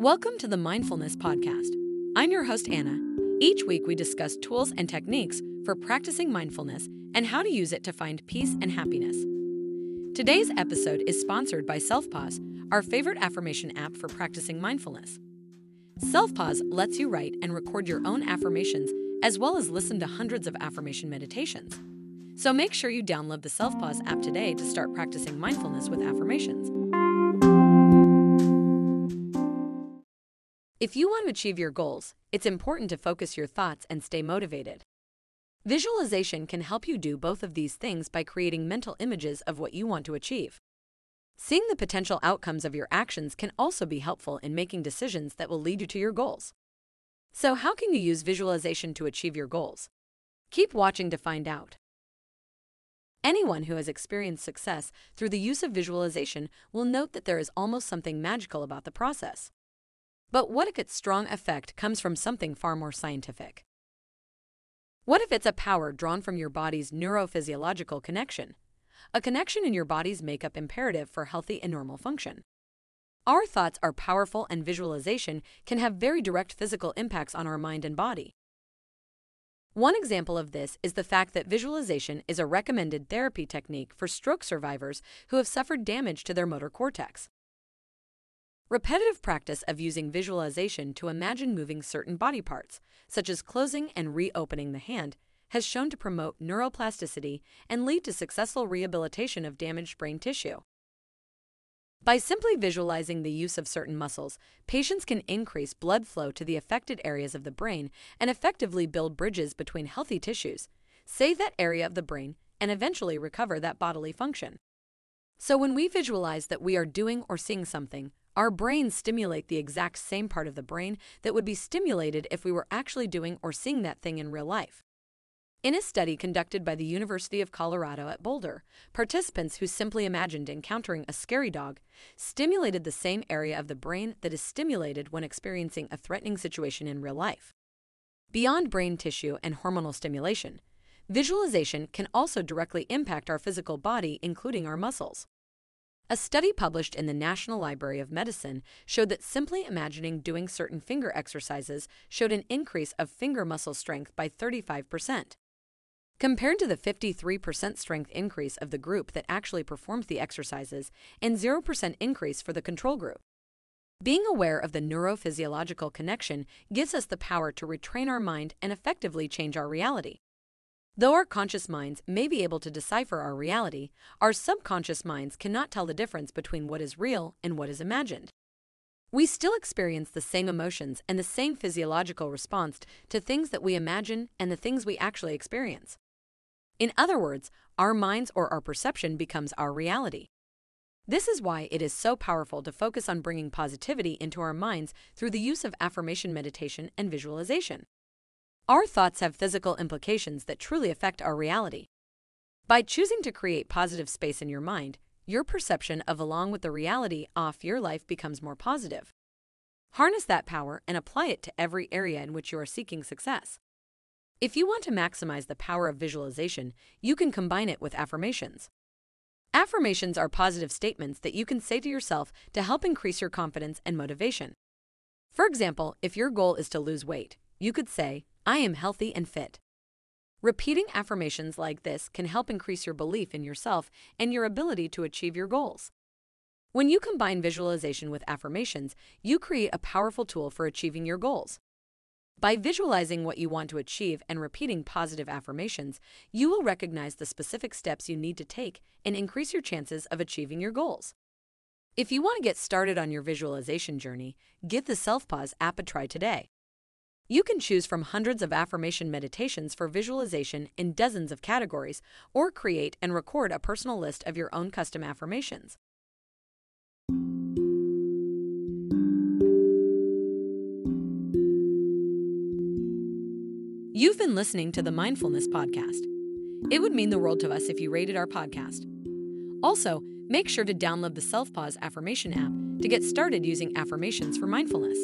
Welcome to the Mindfulness Podcast. I'm your host, Anna. Each week, we discuss tools and techniques for practicing mindfulness and how to use it to find peace and happiness. Today's episode is sponsored by SelfPause, our favorite affirmation app for practicing mindfulness. SelfPause lets you write and record your own affirmations as well as listen to hundreds of affirmation meditations. So make sure you download the SelfPause app today to start practicing mindfulness with affirmations. If you want to achieve your goals, it's important to focus your thoughts and stay motivated. Visualization can help you do both of these things by creating mental images of what you want to achieve. Seeing the potential outcomes of your actions can also be helpful in making decisions that will lead you to your goals. So, how can you use visualization to achieve your goals? Keep watching to find out. Anyone who has experienced success through the use of visualization will note that there is almost something magical about the process. But what if its strong effect comes from something far more scientific? What if it's a power drawn from your body's neurophysiological connection? A connection in your body's makeup imperative for healthy and normal function. Our thoughts are powerful, and visualization can have very direct physical impacts on our mind and body. One example of this is the fact that visualization is a recommended therapy technique for stroke survivors who have suffered damage to their motor cortex. Repetitive practice of using visualization to imagine moving certain body parts, such as closing and reopening the hand, has shown to promote neuroplasticity and lead to successful rehabilitation of damaged brain tissue. By simply visualizing the use of certain muscles, patients can increase blood flow to the affected areas of the brain and effectively build bridges between healthy tissues, save that area of the brain, and eventually recover that bodily function. So, when we visualize that we are doing or seeing something, our brains stimulate the exact same part of the brain that would be stimulated if we were actually doing or seeing that thing in real life. In a study conducted by the University of Colorado at Boulder, participants who simply imagined encountering a scary dog stimulated the same area of the brain that is stimulated when experiencing a threatening situation in real life. Beyond brain tissue and hormonal stimulation, visualization can also directly impact our physical body, including our muscles. A study published in the National Library of Medicine showed that simply imagining doing certain finger exercises showed an increase of finger muscle strength by 35%. Compared to the 53% strength increase of the group that actually performed the exercises and 0% increase for the control group. Being aware of the neurophysiological connection gives us the power to retrain our mind and effectively change our reality. Though our conscious minds may be able to decipher our reality, our subconscious minds cannot tell the difference between what is real and what is imagined. We still experience the same emotions and the same physiological response to things that we imagine and the things we actually experience. In other words, our minds or our perception becomes our reality. This is why it is so powerful to focus on bringing positivity into our minds through the use of affirmation meditation and visualization. Our thoughts have physical implications that truly affect our reality. By choosing to create positive space in your mind, your perception of along with the reality off your life becomes more positive. Harness that power and apply it to every area in which you are seeking success. If you want to maximize the power of visualization, you can combine it with affirmations. Affirmations are positive statements that you can say to yourself to help increase your confidence and motivation. For example, if your goal is to lose weight, you could say, I am healthy and fit. Repeating affirmations like this can help increase your belief in yourself and your ability to achieve your goals. When you combine visualization with affirmations, you create a powerful tool for achieving your goals. By visualizing what you want to achieve and repeating positive affirmations, you will recognize the specific steps you need to take and increase your chances of achieving your goals. If you want to get started on your visualization journey, give the Selfpause app a try today. You can choose from hundreds of affirmation meditations for visualization in dozens of categories, or create and record a personal list of your own custom affirmations. You've been listening to the Mindfulness Podcast. It would mean the world to us if you rated our podcast. Also, make sure to download the Selfpause affirmation app to get started using affirmations for mindfulness.